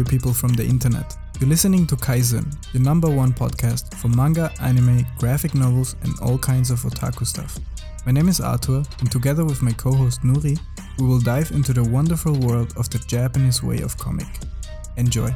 Dear people from the internet. You're listening to Kaizen, your number one podcast for manga, anime, graphic novels, and all kinds of otaku stuff. My name is Arthur, and together with my co host Nuri, we will dive into the wonderful world of the Japanese way of comic. Enjoy.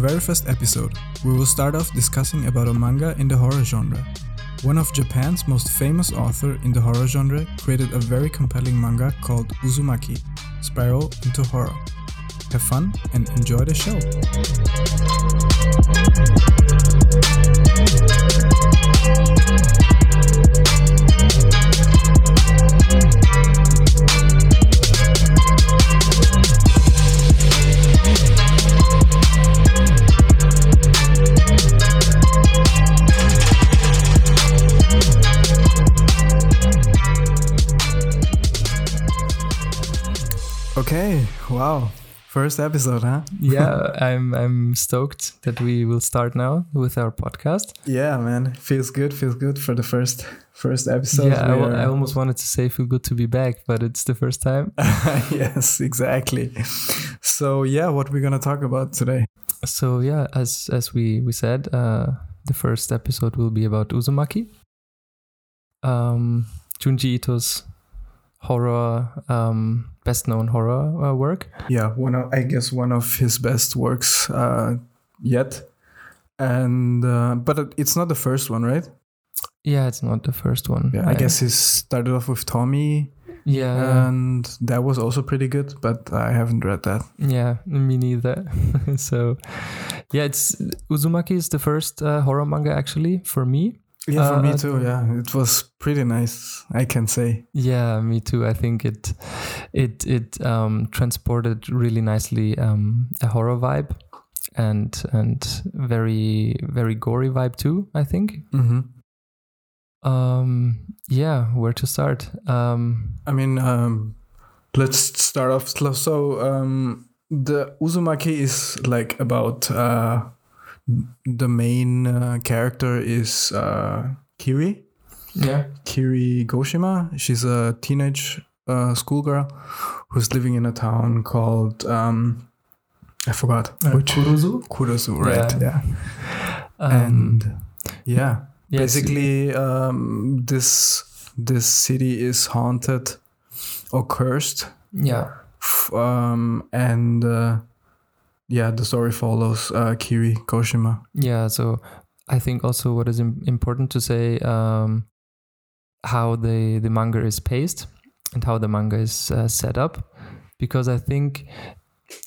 Very first episode. We will start off discussing about a manga in the horror genre. One of Japan's most famous author in the horror genre created a very compelling manga called Uzumaki, Spiral into Horror. Have fun and enjoy the show. Okay, wow. First episode, huh? yeah, I'm I'm stoked that we will start now with our podcast. Yeah, man. Feels good, feels good for the first first episode. yeah, I, We're- I almost wanted to say feel good to be back, but it's the first time. yes, exactly. So yeah, what we're gonna talk about today? so yeah, as as we we said, uh, the first episode will be about Uzumaki, um, Junji Ito's horror, um, best known horror uh, work. Yeah, one of I guess one of his best works uh, yet, and uh, but it's not the first one, right? Yeah, it's not the first one. Yeah, I guess he started off with Tomie, Yeah, and that was also pretty good, but I haven't read that. Yeah, me neither. so, yeah, it's Uzumaki is the first uh, horror manga actually for me. Yeah, for me Uh, too. Yeah, it was pretty nice. I can say. Yeah, me too. I think it it it um, transported really nicely um, a horror vibe and and very very gory vibe too. I think. hmm Um, yeah, where to start? Um, I mean, um, let's start off slow. So, um, the Uzumaki is like about uh, the main uh, character is uh, Kiri. yeah, Kiri Goshima. She's a teenage uh, schoolgirl who's living in a town called um, I forgot Uh, which Kuruzu? Kuruzu, right? Yeah, Um, and yeah, yeah, it's- basically um, this this city is haunted or cursed yeah, F- um, and uh, yeah the story follows uh, kiri koshima Yeah, so I think also what is im- important to say um, how the the manga is paced and how the manga is uh, set up, because I think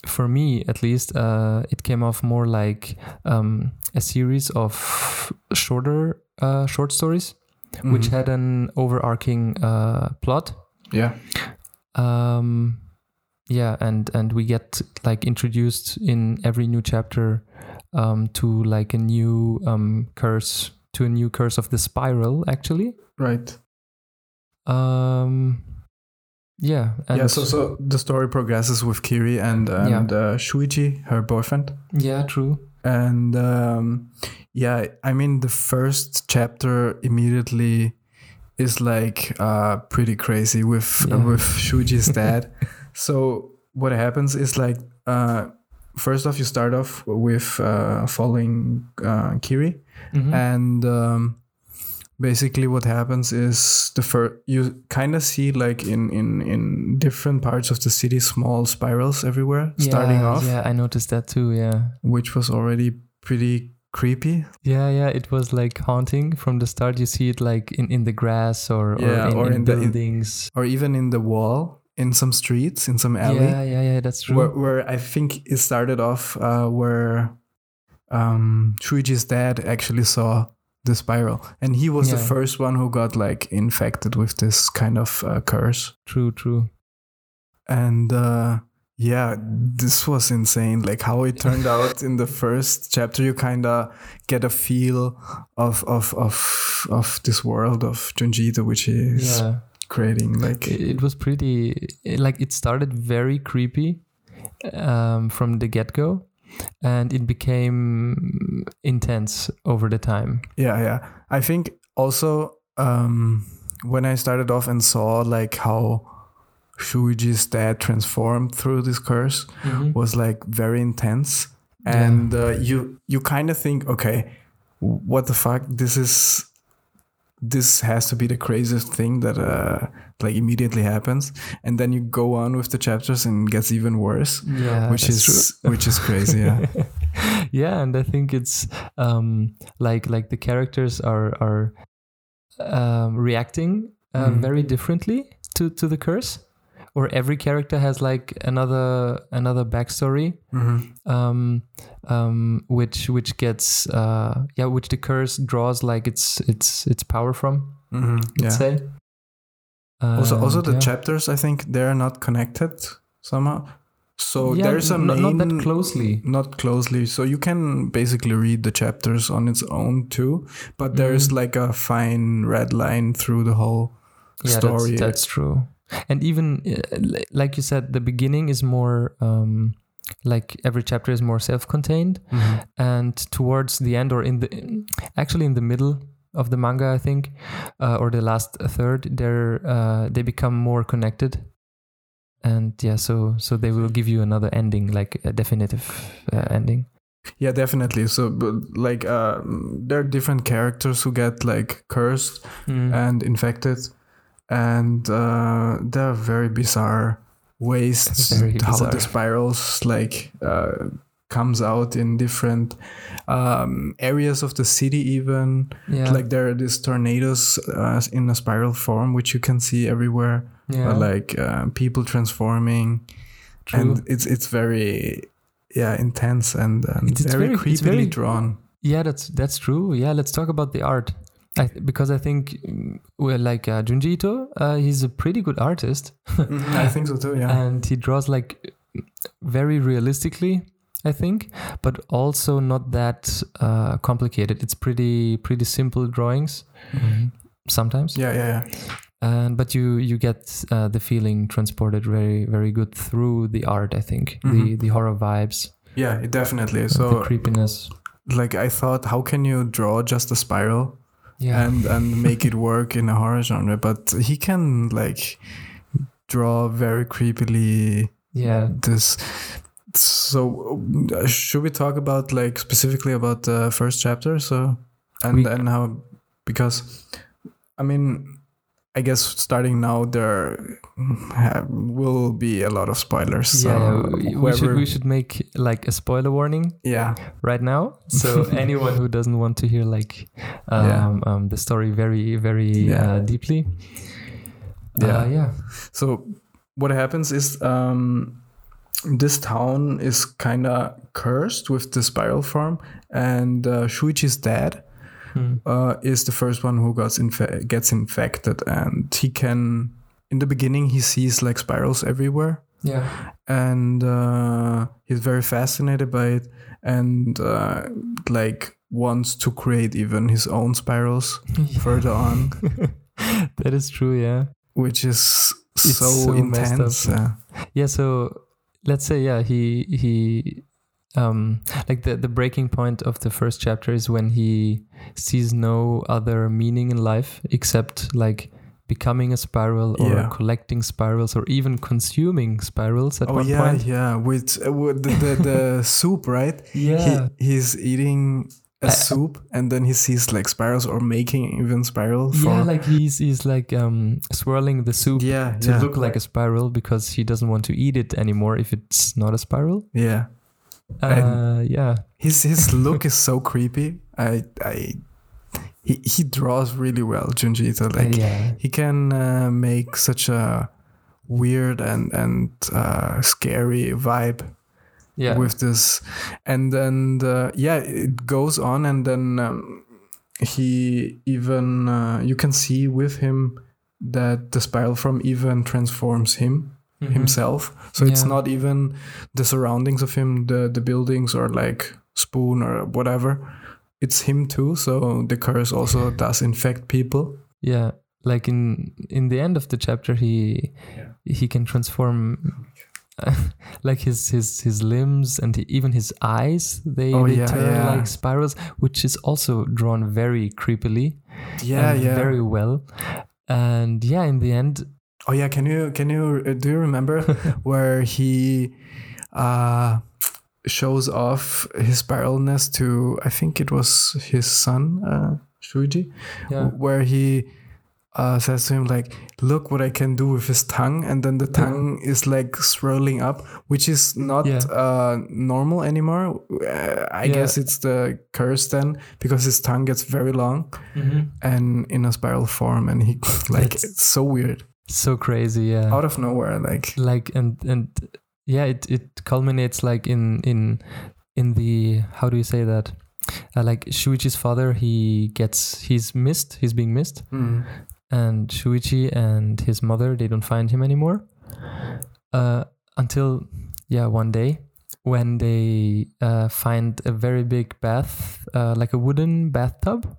for me at least uh, it came off more like um, a series of shorter uh, short stories which Mhm. had an overarching uh, plot. yeah Um, yeah, and and we get like introduced in every new chapter um, to like a new um, curse, to a new curse of the spiral, actually. right Um, yeah, and yeah so so the story progresses with kiri and and uh, shuichi her boyfriend yeah, true. and um, yeah i mean the first chapter immediately is like uh, pretty crazy with Yeah. with shuichi's dad so what happens is like uh, first off you start off with uh, following uh, kiri Mhm. and um, basically what happens is the first you kind of see like in in in different parts of the city small spirals everywhere starting off Yeah, I noticed that too. Yeah, which was already pretty creepy yeah, yeah. It was like haunting from the start. You see it like in, in the grass or, Yeah, or in, or in in the- in- buildings. or even in the wall in some streets in some alley yeah, yeah, yeah. That's true. where, where i think it started off uh, where um shuichi's dad actually saw the spiral and he was the first one who got like infected with this kind of uh, curse True, true. and uh yeah this was insane like how it turned out in the first chapter you kind of get a feel of of of of this world of Junji which is Yeah. Creating like it was pretty like it started very creepy um, from the get-go and it became intense over the time. Yeah yeah. I think also um when i started off and saw like how shuichi's dad transformed through this curse was like very intense. Yeah. and uh, you you kind of think okay what the fuck? This is this has to be the craziest thing that uh like immediately happens. And then you go on with the chapters and it gets even worse yeah which is which is crazy yeah. Yeah and i think it's um like like the characters are are um, reacting uh, Mhm. very differently to to the curse or every character has like another another backstory Mhm. um um which which gets uh yeah which the curse draws like its its its power from Mhm. let's yeah say also also the yeah. chapters i think they're not connected somehow so Yeah, there's a n- main not that closely not closely so you can basically read the chapters on its own too but there's Mhm. like a fine red line through the whole yeah story that's, that's true and even uh, like you said the beginning is more um like every chapter is more self-contained. Mhm. and towards the end or in the actually in the middle of the manga i think uh, or the last third they're uh, they become more connected. And yeah so so they will give you another ending like a definitive uh, ending. Yeah definitely. So but like uh there are different characters who get like cursed Mm. and infected and uh there are very bizarre ways Very how bizarre. the spirals like uh comes out in different um areas of the city even yeah like there are these tornadoes uh, in a spiral form which you can see everywhere yeah or like uh, people transforming true. and it's it's very yeah intense and, and It's- very very- creepily very- drawn Yeah, that's that's true. Yeah, let's talk about the art. I, because I think, mm, well, like uh, Junji Ito, uh, he's a pretty good artist, i think so too yeah and he draws like very realistically. I think, but also not that uh, complicated. It's pretty pretty simple drawings Mhm. sometimes, yeah yeah yeah and but you you get uh, the feeling transported very very good through the art. I think the Mhm. the horror vibes, yeah it definitely the so creepiness. like i thought how can you draw just a spiral Yeah, and and make it work in a horror genre but he can like draw very creepily yeah. this. So should we talk about like specifically about the first chapter? So and We- and how because i mean i guess starting now there have, will be a lot of spoilers so yeah, we, should we should make like a spoiler warning yeah right now, so anyone who doesn't want to hear like um, Yeah. um, the story very very Yeah. uh, deeply, Yeah. uh, yeah, So what happens is um, this town is kind of cursed with the spiral form, and uh, Shuichi's dad Hmm. uh, is the first one who gets infe- gets infected, and he can. In the beginning, he sees like spirals everywhere, yeah, and uh, he's very fascinated by it, and uh, like wants to create even his own spirals further on, that is true. Yeah, which is so, so intense. uh, yeah. So let's say yeah, he he. Um, like the, the breaking point of the first chapter is when he sees no other meaning in life except like becoming a spiral or Yeah. collecting spirals or even consuming spirals at oh one yeah, point. yeah. With, uh, with the, the, the soup, right? Yeah. He, he's eating a soup, and then he sees like spirals or making even spiral. For, yeah, like he's he's like um swirling the soup yeah, to yeah, look like a spiral because he doesn't want to eat it anymore if it's not a spiral. yeah. Uh, And- yeah, His his look is so creepy. I I he he draws really well, Junji Ito. Like yeah, he can uh, make such a weird and and uh, scary vibe yeah, with this. And then the, yeah it goes on and then um, he even uh, you can see with him that the spiral from even transforms him Mhm. himself so it's not even the surroundings of him the the buildings or like spoon or whatever it's him too so the curse also does infect people Yeah. like in in the end of the chapter he he can transform like his his his limbs and even his eyes they, Oh, they yeah, turn yeah. like spirals which is also drawn very creepily Yeah, yeah. very well and yeah in the end Oh yeah, can you can you uh, do you remember where he uh shows off his spiralness to I think it was his son uh Shuichi yeah where he uh, says to him like look what I can do with his tongue and then the tongue is like swirling up which is not Yeah. uh normal anymore uh, I Yeah. guess it's the curse then because his tongue gets very long Mhm. and in a spiral form and he like That's- it's so weird so crazy yeah. Out of nowhere like. Like and and yeah it it culminates like in in in the how do you say that? Uh, like Shuichi's father he gets he's missed he's being missed. Mm, and Shuichi and his mother they don't find him anymore. Uh until yeah one day when they uh, find a very big bath uh, like a wooden bathtub.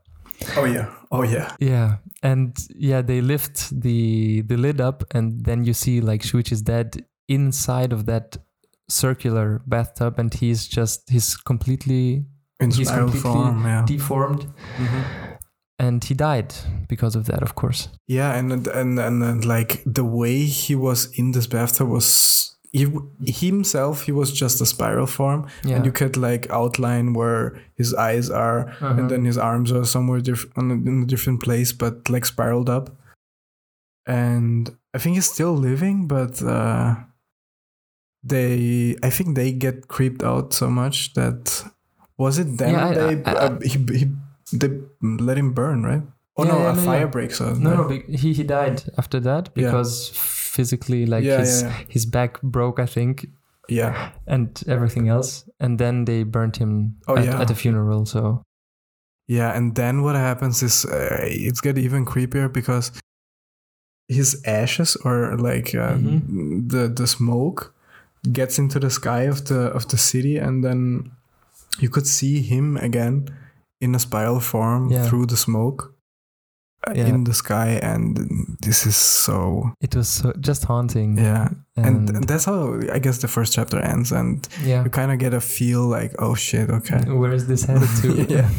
Oh yeah. Oh yeah. Yeah, and yeah, they lift the the lid up, and then you see like Shuichi's dead inside of that circular bathtub, and he's just he's completely in He's completely form yeah deformed, Mhm. and he died because of that, of course. yeah and and and, and like the way he was in this bathtub was he, himself he was just a spiral form Yeah, and you could like outline where his eyes are Uh-huh. and then his arms are somewhere diff- in a different place but like spiraled up. And i think he's still living but uh they i think they get creeped out so much that was it them Yeah, they I- I- uh, he, he, they let him burn right? Oh Yeah, no a fire breaks out no, no, be- he he died after that because physically, like yeah, his yeah, his back broke, I think, yeah and everything else, and then they burnt him Oh, at, yeah. at a funeral. So Yeah, and then what happens is uh, it's get even creepier because his ashes or like uh, Mhm. the the smoke gets into the sky of the of the city, and then you could see him again in a spiral form Yeah. through the smoke Uh, yeah. in the sky, and this is so it was so, just haunting. yeah, and, and, that's how I guess the first chapter ends, and yeah. you kind of get a feel like oh shit, okay, Where is this headed to? Yeah.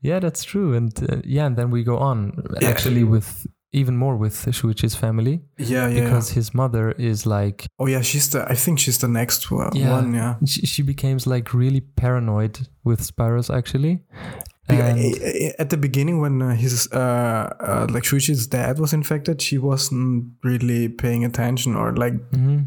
Yeah, that's true. And uh, yeah, and then we go on Yeah. actually with even more with Shuichi's family yeah, yeah. because his mother is like oh yeah, she's the I think she's the next one. Yeah. one yeah. she, she becomes like really paranoid with spirals actually. And i- i- at the beginning, when uh, his uh, uh, like Shuichi's dad was infected, she wasn't really paying attention or like Mhm.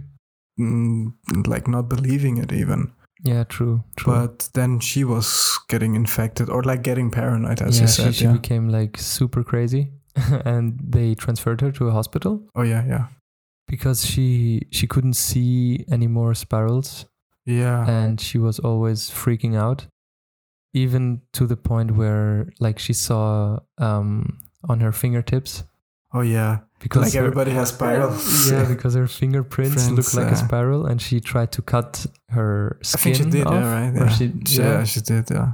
mm, like not believing it even. yeah, true, true. But then she was getting infected or like getting paranoid, as yeah, you she, said. she yeah. became like super crazy, and they transferred her to a hospital Oh yeah, yeah, because she she couldn't see any more spirals yeah. and she was always freaking out even to the point where like she saw um on her fingertips oh yeah. because Like her- everybody has spirals. yeah because her fingerprints look Friends, like a uh, spiral and she tried to cut her skin. I think she did. off, Yeah, right. Yeah. she- yeah, yeah. she did. Yeah.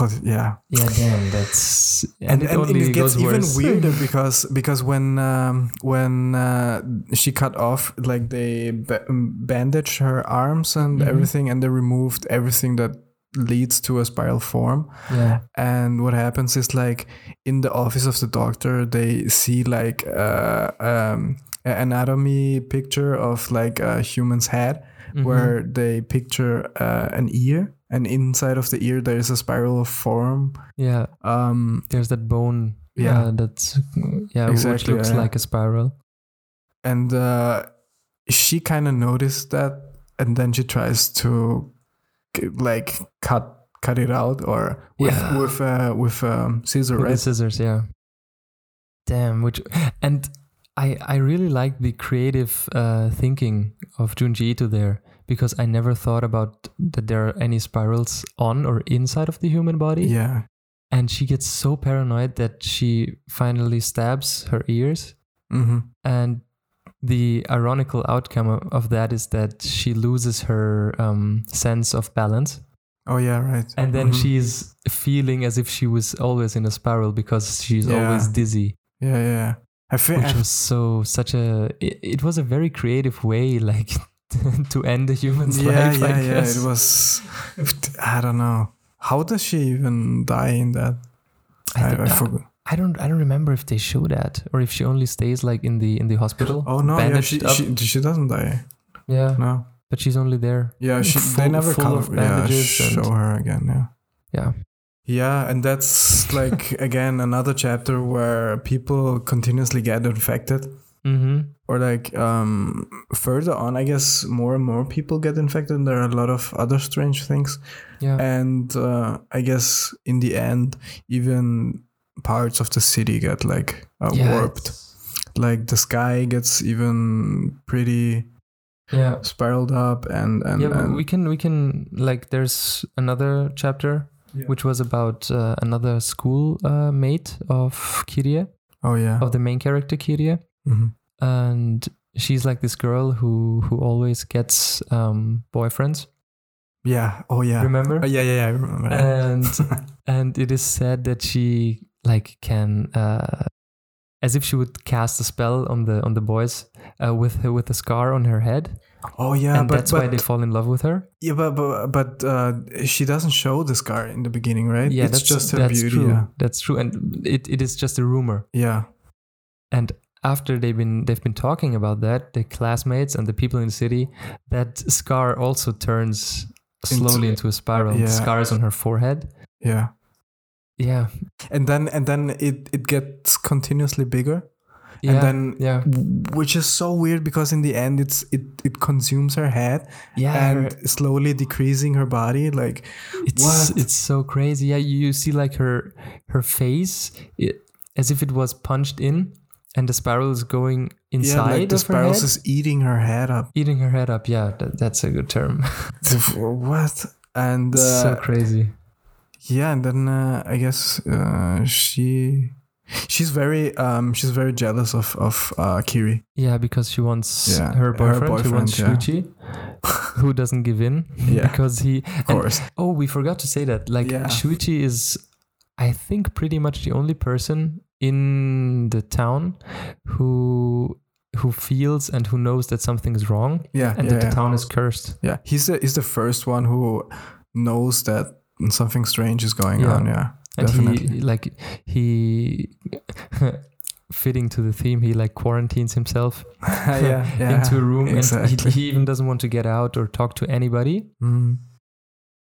Oh, yeah. yeah damn that's and, and, it and, it gets even worse. weirder because because when um, when uh, she cut off like they ba- bandaged her arms and Mhm. everything and they removed everything that leads to a spiral form yeah and what happens is like in the office of the doctor they see like uh, um, an anatomy picture of like a human's head Mhm. where they picture uh, an ear and inside of the ear there is a spiral form yeah um there's that bone Yeah. uh, that's yeah which looks yeah. like a spiral and uh, she kind of noticed that and then she tries to like cut cut it out or with Yeah. with uh, with um, scissor with right? scissors yeah. Damn which and i i really like the creative uh thinking of junji ito there because i never thought about that there are any spirals on or inside of the human body. Yeah. And she gets so paranoid that she finally stabs her ears. Hmm and the ironical outcome of, that is that she loses her um, sense of balance oh yeah right and then Mhm. she's feeling as if she was always in a spiral because she's Yeah. always dizzy yeah, yeah. I feel which was so such a it, it was a very creative way like to end a human's yeah, life. yeah, I yeah. It was. I don't know. How does she even die in that? I, I, I forgot. I don't I don't remember if they show that or if she only stays like in the in the hospital. Oh no, yeah, she, she she doesn't die. yeah, No. but she's only there. Yeah, she, they never full cover, of yeah, show and- her again. Yeah. Yeah, Yeah, and that's like again another chapter where people continuously get infected. mm-hmm. Or like um further on, I guess more and more people get infected. And there are a lot of other strange things, yeah, and uh, I guess in the end, even parts of the city get like uh, yeah, warped. Like the sky gets even pretty Yeah, spiraled up, and and, yeah. and We can we can like there's another chapter Yeah. which was about uh, another school uh, mate of Kirie oh yeah, of the main character Kirie. Mhm. and she's like this girl who who always gets um boyfriends yeah, oh yeah, remember Oh, yeah, yeah, yeah, I remember. and and it is said that she like can uh as if she would cast a spell on the on the boys uh, with her with a scar on her head oh yeah, and but that's but why they fall in love with her yeah, but but, but uh, she doesn't show the scar in the beginning, right? yeah it's that's just her that's beauty. true Yeah, that's true and it, it is just a rumor yeah, and after they've been they've been talking about that the classmates and the people in the city that scar also turns slowly into, a spiral yeah. scars on her forehead yeah. Yeah And then and then it it gets continuously bigger, yeah and then yeah which is so weird because in the end it's it it consumes her head yeah and slowly decreasing her body. Like it's what? it's so crazy yeah you see like her her face it, as if it was punched in and the spiral is going yeah, inside like the her head is eating her head up. eating her head up yeah that, that's a good term what? And uh, so crazy yeah and then uh, i guess uh, she she's very um she's very jealous of of uh kiri yeah because she wants Yeah, her her boyfriend, who wants boyfriend, Shuichi who doesn't give in Yeah. because he of course Oh, we forgot to say that. Like Yeah. Shuichi is, I think, pretty much the only person in the town who who feels and who knows that something is wrong yeah and yeah, that yeah. the town is cursed. yeah he's the he's the first one who knows that something strange is going Yeah. on yeah And definitely he like he fitting to the theme, he like quarantines himself yeah, yeah into a room exactly. and he, he even doesn't want to get out or talk to anybody Mm.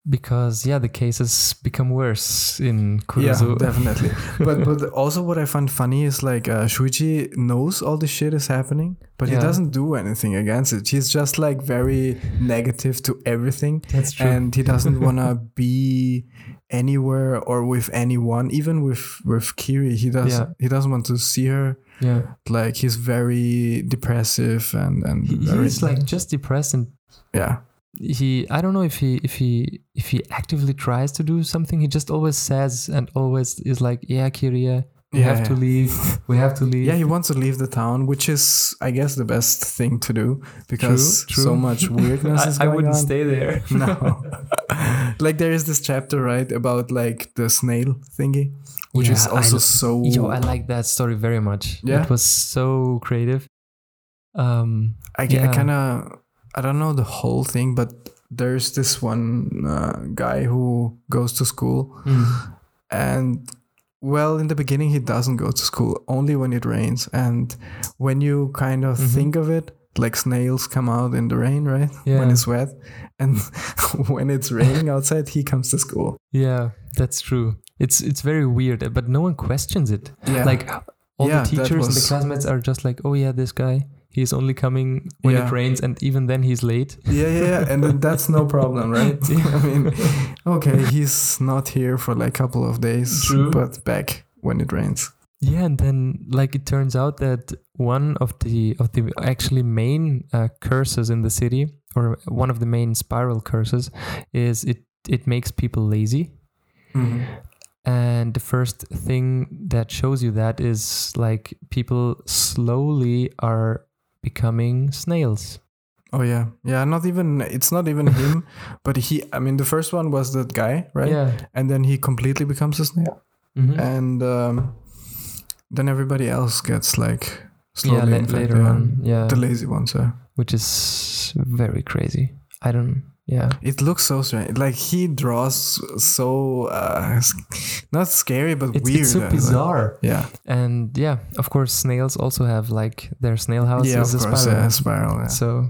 Because yeah, the cases become worse in yeah definitely. But but also what i find funny is like uh, shuichi knows all this shit is happening but he doesn't do anything against it. He's just like very negative to everything. That's true. and he doesn't want to be anywhere or with anyone. Even with with kiri he does Yeah. he doesn't want to see her. Yeah. like he's very depressive and and He, he's like just depressed and yeah he i don't know if he if he if he actively tries to do something he just always says and always is like yeah kirie we Yeah, have to leave. We have to leave. Yeah he wants to leave the town which is i guess the best thing to do because True, so much weirdness is I, I wouldn't on. stay there. No. Like there is this chapter right about like the snail thingy which is Yeah, I also lo- so yo i like that story very much. Yeah? it was so creative. Um I, Yeah. I kind of I don't know the whole thing, but there's this one uh, guy who goes to school, mm, and well, in the beginning he doesn't go to school only when it rains, and when you kind of Mhm. think of it. Like snails come out in the rain, right? Yeah. When it's wet, and when it's raining outside, he comes to school. yeah that's true it's it's very weird but no one questions it Yeah, like all Yeah, the teachers and the classmates are just like oh yeah this guy he's only coming when Yeah. it rains and even then he's late yeah, yeah, yeah, and then that's no problem, right? I mean, okay, he's not here for like a couple of days, True. but back when it rains. yeah and then like it turns out that one of the of the actually main uh, curses in the city or one of the main spiral curses is it it makes people lazy and the first thing that shows you that is like people slowly are becoming snails Oh yeah, yeah. Not even it's not even him, but he. I mean, the first one was that guy, right? yeah And then he completely becomes a snail, Mhm. and um, then everybody else gets like yeah, slowly la- infected, later yeah. on, yeah, the lazy ones. Yeah. which is very crazy. I don't. Yeah, It looks so strange. Like he draws so uh, not scary but it's, weird. it's so uh, like- bizarre. yeah. And yeah, of course, snails also have like their snail house yeah, is of a course, spiral. yeah, spiral. Yeah. So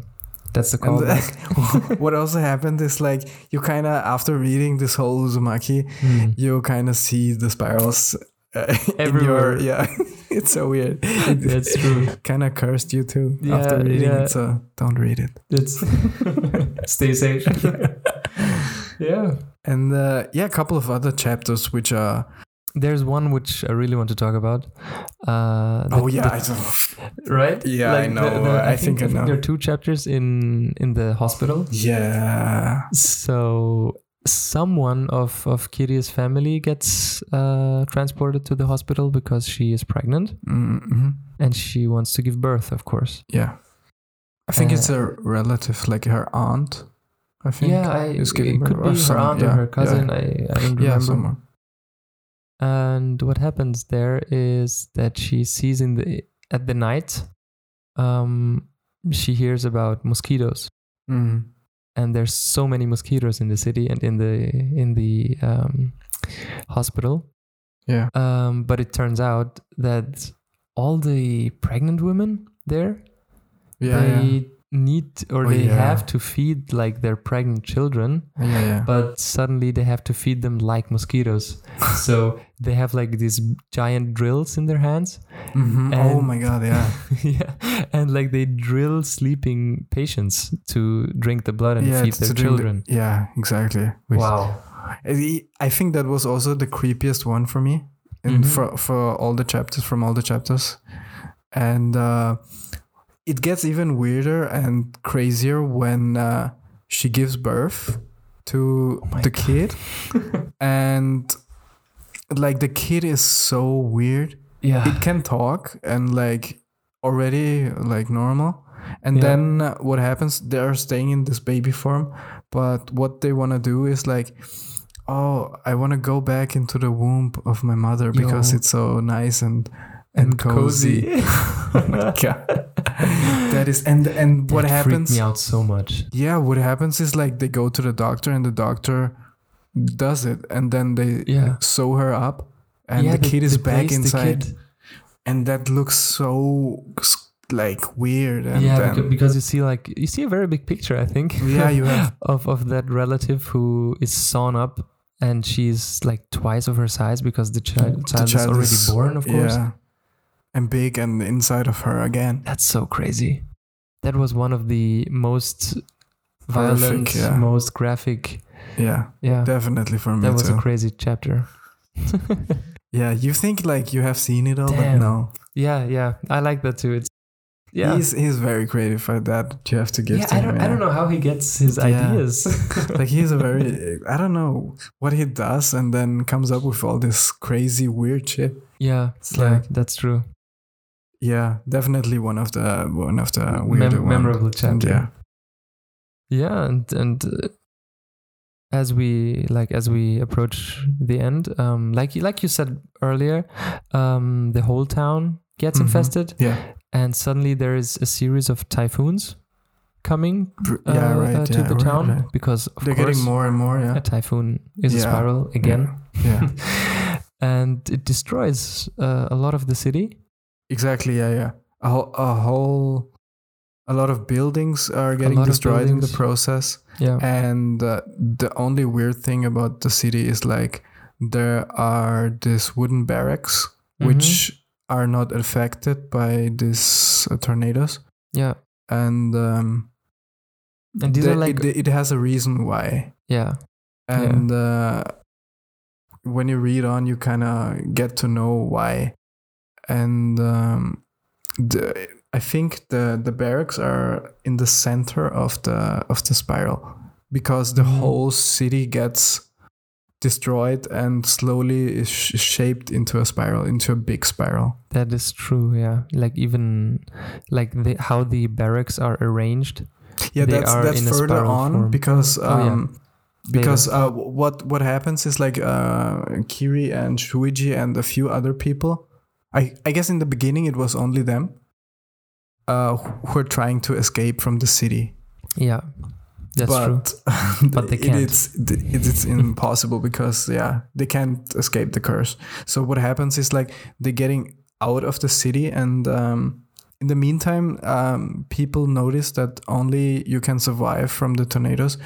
that's the And callback. what also happened is like you kind of after reading this whole Uzumaki, Hmm. you kind of see the spirals uh, Everywhere. your yeah. it's so weird. That's true. kind of cursed you too Yeah, after reading yeah. it. So don't read it. It's stay safe. yeah. And uh, yeah, a couple of other chapters which are There's one which I really want to talk about. Uh, oh yeah, the- I don't, right? Yeah, I know. I think I know. there are two chapters in in the hospital. yeah. So someone of of Kiri's family gets uh, transported to the hospital because she is pregnant hmm and she wants to give birth, of course. Yeah. I think Uh, it's a relative, like her aunt. I think. yeah, I, it could be her aunt or her cousin. Yeah, I, I don't yeah remember. someone. And what happens there is that she sees in the at the night, um, she hears about mosquitoes, Mm. And there's so many mosquitoes in the city and in the in the um, hospital. Yeah. Um, but it turns out that all the pregnant women there, Yeah. they yeah. Need or Oh, they yeah. have to feed like their pregnant children Yeah. Yeah. but suddenly they have to feed them like mosquitoes. so they have like these giant drills in their hands. Mhm. Oh my god. Yeah. yeah. And like they drill sleeping patients to drink the blood and feed their drink the- children. yeah. Exactly. Which- Wow. I think that was also the creepiest one for me, and Mhm. for for all the chapters from all the chapters, and uh, it gets even weirder and crazier when uh, she gives birth to Oh the kid, and like the kid is so weird. Yeah. It can talk and like already like normal. And Yeah. then uh, what happens? They're staying in this baby form, but what they want to do is like, oh, I want to go back into the womb of my mother because Yo. it's so nice and and, cozy. oh my god, that is and and what That happens? Freaked me out so much. Yeah, what happens is like they go to the doctor and the doctor does it, and then they Yeah. sew her up, and yeah, the they- kid is they back inside and that looks so like weird and yeah, then, because you see like you see a very big picture, I think. yeah you have of of that relative who is sewn up and she's like twice of her size because the child, child, is already born of course yeah and big and inside of her again. That's so crazy. That was one of the most violent yeah. most graphic. Yeah yeah. definitely for me that was too. a crazy chapter. Yeah you think like you have seen it all Damn. but no. Yeah yeah. I like that too. It's yeah. He's he's very creative at that you have to give yeah to I him don't, I don't know how he gets his Yeah. ideas. Like he's a very i don't know what he does and then comes up with all this crazy weird shit. Yeah It's yeah. like- that's true yeah definitely one of the one of the weirder Mem- memorable And chapter. Yeah. Yeah and and uh, as we like as we approach the end um like you like you said earlier um the whole town gets Mhm. infested yeah. and suddenly there is a series of typhoons coming uh, yeah right uh, to yeah, the right, town right. because of they're course getting more and more yeah. a typhoon is a spiral again. Yeah. And it destroys uh, a lot of the city Exactly. Yeah, yeah. A whole, a whole, a lot of buildings are getting destroyed in the process, yeah. And uh, the only weird thing about the city is like there are these wooden barracks Mhm. which are not affected by these uh, tornadoes, yeah. And um, and these the- are like it, it has a reason why, yeah. And uh, when you read on, you kind of get to know why, and um, the, I think the the barracks are in the center of the of the spiral because the Mhm. whole city gets destroyed and slowly is sh- shaped into a spiral, into a big spiral. That is true. Yeah, like even like the, how the barracks are arranged. Yeah, They that's are that's in further on form. because Oh, yeah. um, because uh, what what happens is like uh, Kiri and Shuichi and a few other people I I guess in the beginning it was only them uh, who are trying to escape from the city. Yeah, that's true. but But they can't. it's it, it's impossible because yeah they can't escape the curse. So what happens is like they're getting out of the city and. Um, in the meantime, um, people notice that only you can survive from the tornadoes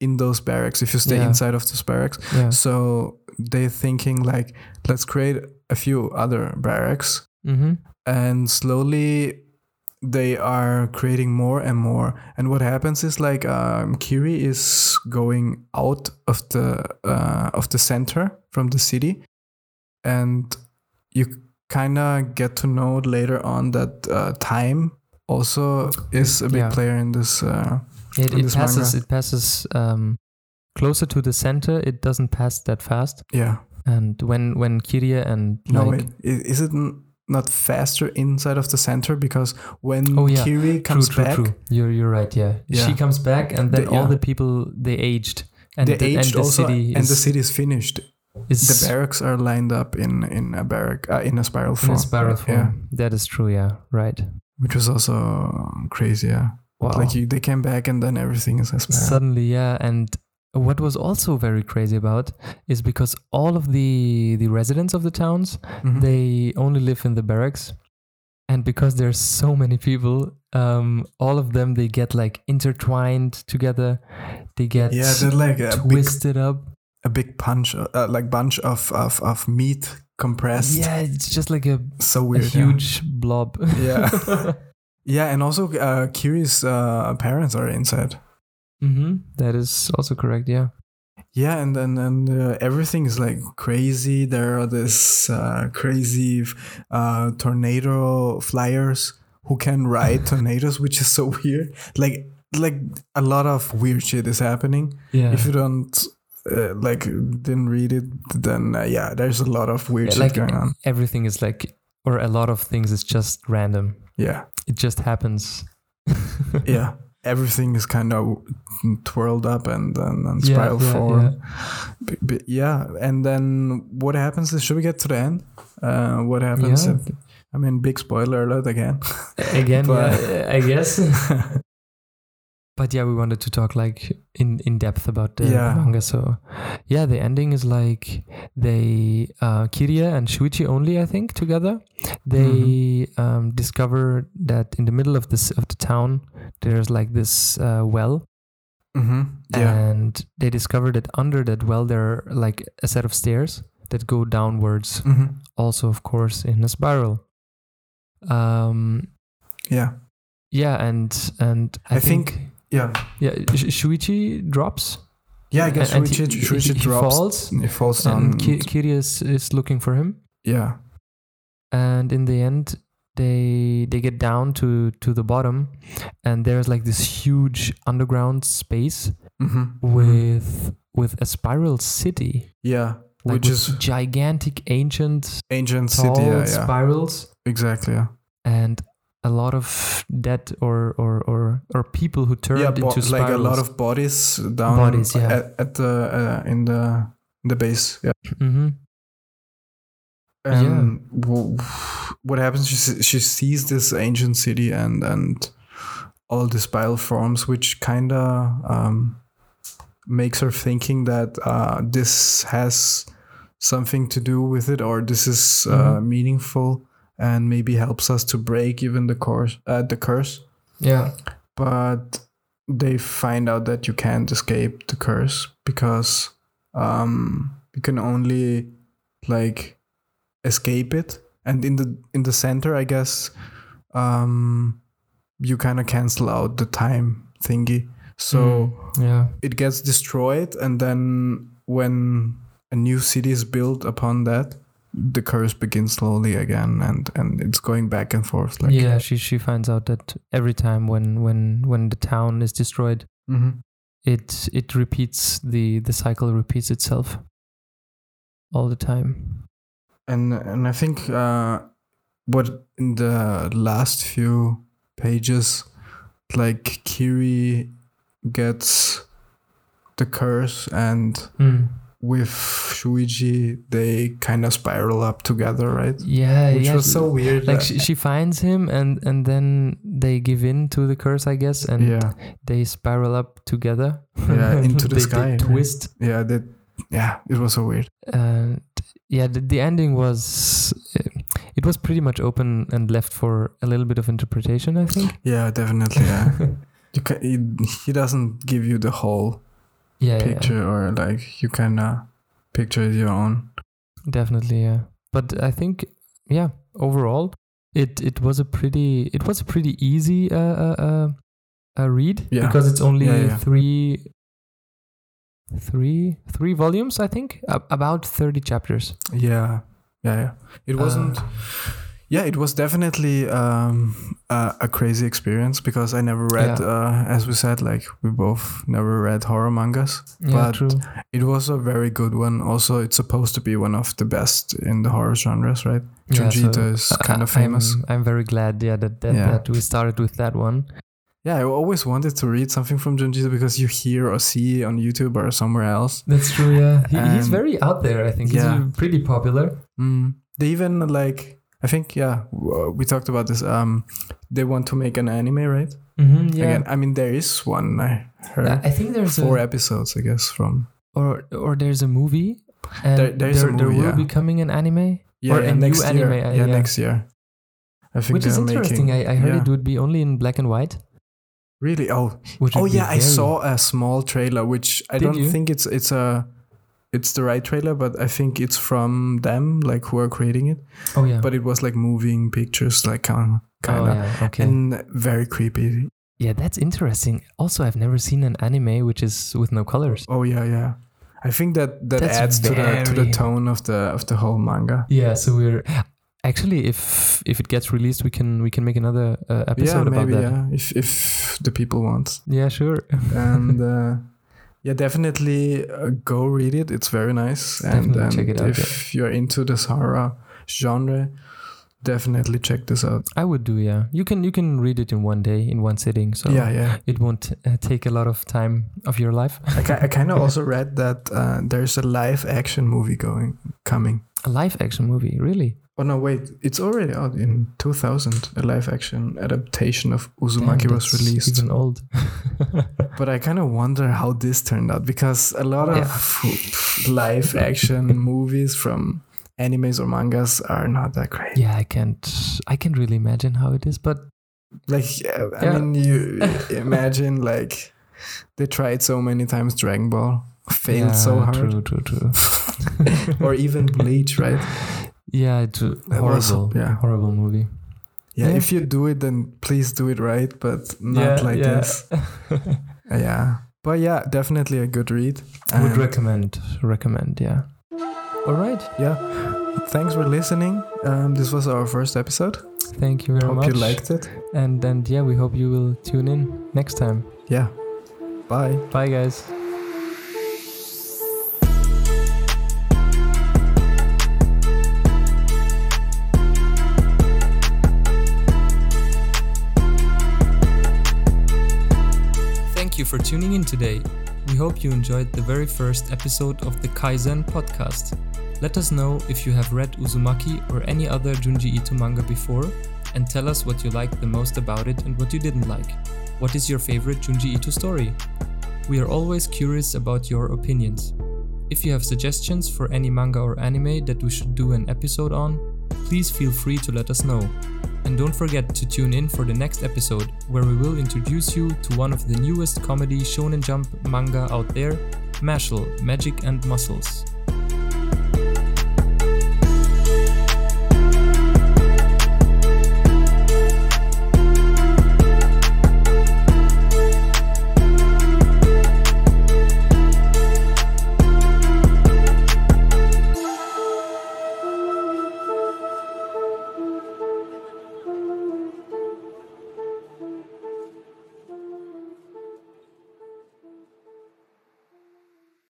in those barracks if you stay Yeah. inside of those barracks. Yeah. So they're thinking like, let's create a few other barracks, Mm-hmm. and slowly they are creating more and more. And what happens is like um, Kiri is going out of the uh, of the center from the city, and you kind of get to know later on that uh, time also is a big Yeah. player in this. Uh, It, in it this passes. It passes um, closer to the center. It doesn't pass that fast. yeah. And when when Kirie and No, like, wait. Is it not faster inside of the center? Because when Oh, yeah. Kiri comes true, back, true. You're you're right. Yeah. Yeah. She comes back, and then The- all yeah. the people they aged, and they the, and the also, city and is, the city is finished. is the barracks are lined up in in a barrack uh, in a spiral in form. a spiral form. Yeah, That is true. Yeah. Right. which was also crazy. Yeah, Wow. like you, they came back and then everything is a spiral. Suddenly, yeah, and what was also very crazy about is because all of the the residents of the towns Mhm. they only live in the barracks and because there's so many people um all of them they get like intertwined together they get yeah, they're like a big, twisted up a big punch, uh, like bunch of, of of meat compressed. yeah it's just like a, so a weird. yeah. huge blob Yeah. Yeah, and also uh, Kiri's uh, parents are inside. Hmm that is also correct yeah Yeah, and then and uh, everything is like crazy. There are this uh, crazy uh, tornado flyers who can ride tornadoes, which is so weird. Like like a lot of weird shit is happening. yeah If you don't uh, like didn't read it, then uh, yeah, there's a lot of weird Yeah, shit like going on. everything is like or a lot of things is just random Yeah, it just happens yeah. Everything is kind of twirled up and and, and Yeah, spiral yeah, form. yeah. Yeah, and then what happens is, should we get to the end? Uh, what happens? If, I mean, big spoiler alert again. again But- i guess but yeah we wanted to talk like in in depth about the, Yeah. manga so yeah the ending is like they uh kirie and shuichi only i think together they Mm-hmm. um discover that in the middle of this of the town there's like this uh, well hmm Yeah. and they discover that under that well there are like a set of stairs that go downwards hmm also of course in a spiral um Yeah. yeah and and i, I think- Yeah. yeah shuichi drops Yeah. I guess and- Shuichi, he- Shuichi he drops. falls He falls down. and Ki- Kirie is, is looking for him yeah. and in the end they they get down to to the bottom and there's like this huge underground space hmm with with a spiral city Yeah. like Which is gigantic ancient ancient tall city. Yeah. Yeah. spirals Exactly. Yeah. and a lot of dead or or or, or people who turned yeah. bo- into spirals. like a lot of bodies down. Bodies, yeah. At, at the uh, in the in the base. Yeah. hmm And w- what happens? She she sees this ancient city and and all the spiral forms, which kind of um, makes her thinking that uh, this has something to do with it, or this is uh, meaningful, and maybe helps us to break even the course uh, the curse. Yeah. But they find out that you can't escape the curse because um, you can only like escape it and in the in the center i guess um you kind of cancel out the time thingy so Mm, yeah. it gets destroyed and then when a new city is built upon that the curse begins slowly again and and it's going back and forth like yeah, she she finds out that every time when when when the town is destroyed, Mhm. it it repeats the the cycle repeats itself all the time. and and i think uh what in the last few pages like kiri gets the curse and with Shuichi, they kind of spiral up together, right? Yeah, Which yeah. was so weird. like she, she finds him and and then they give in to the curse, I guess, and yeah, they spiral up together. Yeah, into the They- sky, They right? twist. yeah, that, yeah, it was so weird. and yeah the, the ending was it was pretty much open and left for a little bit of interpretation i think Yeah, definitely. Yeah, you can, he, he doesn't give you the whole yeah, yeah, picture, or like you kind of picture it your own. definitely yeah but i think yeah overall it it was a pretty it was a pretty easy uh, uh, uh, uh read Yeah. because it's only Yeah, yeah. three three three volumes i think about 30 chapters Yeah, yeah, yeah. It wasn't. Uh, yeah, it was definitely um, a, a crazy experience because I never read, Yeah. uh, as we said, like we both never read horror mangas. yeah but true it was a very good one. Also, it's supposed to be one of the best in the horror genres, right? Yeah, so, is uh, kind of famous. I'm, I'm very glad yeah that that, Yeah. that we started with that one Yeah, I always wanted to read something from Junji Ito because you hear or see on YouTube or somewhere else. That's true. Yeah, he, he's very out there. I think yeah. he's pretty popular. Mm. They even like I think yeah we talked about this. Um, they want to make an anime, right? Mm-hmm, yeah, Again, I mean there is one. I heard I think there's four a episodes, I guess, from or or there's a movie. And There- there is a there will yeah. be coming an anime, yeah, Or yeah, a new next anime, year. uh, yeah, yeah. next year. I think which is interesting. making- I, I heard it would be only in black and white. Really? Oh, Which oh yeah, I saw a small trailer, which I Did don't you? think it's it's a it's the right trailer, but I think it's from them, like who are creating it. Oh yeah. But it was like moving pictures, like kind kind oh of, yeah. Okay. and very creepy. yeah, that's interesting. Also, I've never seen an anime which is with no colors. Oh yeah, yeah. I think that that That's adds to the to the tone of the of the whole manga. Yeah. So we're actually if if it gets released, we can we can make another uh, Yeah, episode about that. yeah. If if the people want, Yeah, sure. and uh, yeah, definitely uh, go read it. It's very nice, and, Definitely and check it out, if you're into this horror genre, definitely check this out. I would do. Yeah. You can you can read it in one day in one sitting. So yeah, yeah. it won't uh, take a lot of time of your life. I, I kind of also read that uh, there's a live action movie going coming. A live action movie, really? Oh no, wait! It's already out in 2000. A live action adaptation of Damn, Uzumaki was released. Even old. But I kind of wonder how this turned out because a lot Yeah. of live action movies from animes or mangas are not that great. yeah, I can't. I can't really imagine how it is, but Like, uh, I mean, you imagine like they tried so many times Dragon Ball, failed so hard, True, true, true. or even Bleach, right? yeah, it's a That was- horrible. yeah. horrible movie. Yeah, Yeah. if you do it, then please do it right, but not like this. Yeah, but yeah, definitely a good read. I would recommend. Recommend. Yeah. All right. yeah. Thanks for listening. Um, this was our first episode. Thank you very Hope much. you liked it. And and yeah, we hope you will tune in next time. Yeah. Bye. Bye, guys. Thank you for tuning in today. We hope you enjoyed the very first episode of the Kaizen podcast. Let us know if you have read Uzumaki or any other Junji Ito manga before, and tell us what you liked the most about it and what you didn't like. What is your favorite Junji Ito story? We are always curious about your opinions. If you have suggestions for any manga or anime that we should do an episode on, please feel free to let us know. And don't forget to tune in for the next episode, where we will introduce you to one of the newest comedy Shonen Jump manga out there, Mashle Magic and Muscles.